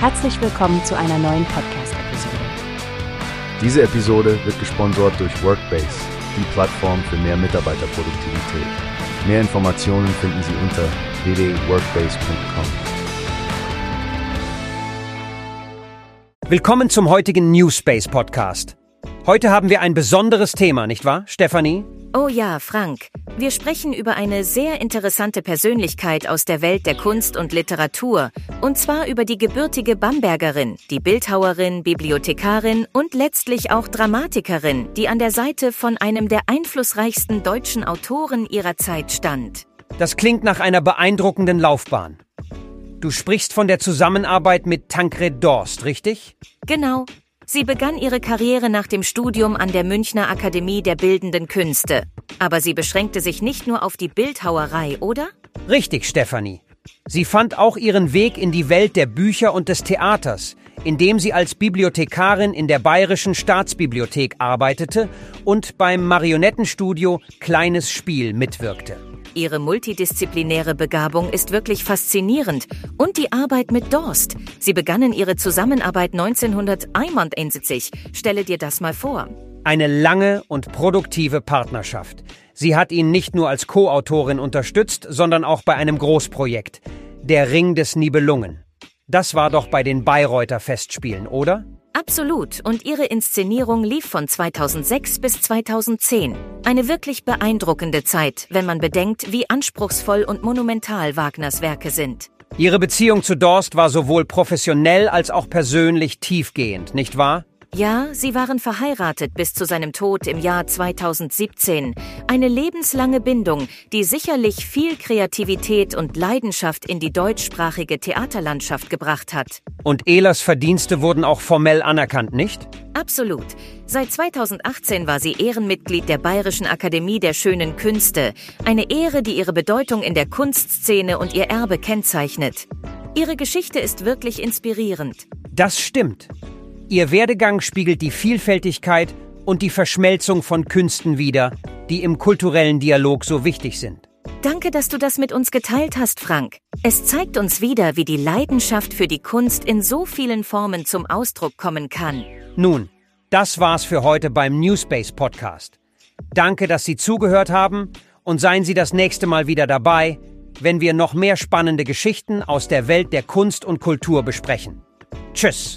Herzlich willkommen zu einer neuen Podcast-Episode. Diese Episode wird gesponsert durch Workbase, die Plattform für mehr Mitarbeiterproduktivität. Mehr Informationen finden Sie unter www.workbase.com. Willkommen zum heutigen Newspace Podcast. Heute haben wir ein besonderes Thema, nicht wahr, Stefanie? Oh ja, Frank. Wir sprechen über eine sehr interessante Persönlichkeit aus der Welt der Kunst und Literatur, und zwar über die gebürtige Bambergerin, die Bildhauerin, Bibliothekarin und letztlich auch Dramatikerin, die an der Seite von einem der einflussreichsten deutschen Autoren ihrer Zeit stand. Das klingt nach einer beeindruckenden Laufbahn. Du sprichst von der Zusammenarbeit mit Tancred Dorst, richtig? Genau. Sie begann ihre Karriere nach dem Studium an der Münchner Akademie der Bildenden Künste. Aber sie beschränkte sich nicht nur auf die Bildhauerei, oder? Richtig, Stefanie. Sie fand auch ihren Weg in die Welt der Bücher und des Theaters, indem sie als Bibliothekarin in der Bayerischen Staatsbibliothek arbeitete und beim Marionettenstudio Kleines Spiel mitwirkte. Ihre multidisziplinäre Begabung ist wirklich faszinierend. Und die Arbeit mit Dorst. Sie begannen ihre Zusammenarbeit 1971. Stelle dir das mal vor. Eine lange und produktive Partnerschaft. Sie hat ihn nicht nur als Co-Autorin unterstützt, sondern auch bei einem Großprojekt. Der Ring des Nibelungen. Das war doch bei den Bayreuther Festspielen, oder? Absolut. Und ihre Inszenierung lief von 2006 bis 2010. Eine wirklich beeindruckende Zeit, wenn man bedenkt, wie anspruchsvoll und monumental Wagners Werke sind. Ihre Beziehung zu Dorst war sowohl professionell als auch persönlich tiefgehend, nicht wahr? Ja, sie waren verheiratet bis zu seinem Tod im Jahr 2017. Eine lebenslange Bindung, die sicherlich viel Kreativität und Leidenschaft in die deutschsprachige Theaterlandschaft gebracht hat. Und Ehlers Verdienste wurden auch formell anerkannt, nicht? Absolut. Seit 2018 war sie Ehrenmitglied der Bayerischen Akademie der Schönen Künste. Eine Ehre, die ihre Bedeutung in der Kunstszene und ihr Erbe kennzeichnet. Ihre Geschichte ist wirklich inspirierend. Das stimmt. Ihr Werdegang spiegelt die Vielfältigkeit und die Verschmelzung von Künsten wider, die im kulturellen Dialog so wichtig sind. Danke, dass du das mit uns geteilt hast, Frank. Es zeigt uns wieder, wie die Leidenschaft für die Kunst in so vielen Formen zum Ausdruck kommen kann. Nun, das war's für heute beim Newspace Podcast. Danke, dass Sie zugehört haben und seien Sie das nächste Mal wieder dabei, wenn wir noch mehr spannende Geschichten aus der Welt der Kunst und Kultur besprechen. Tschüss.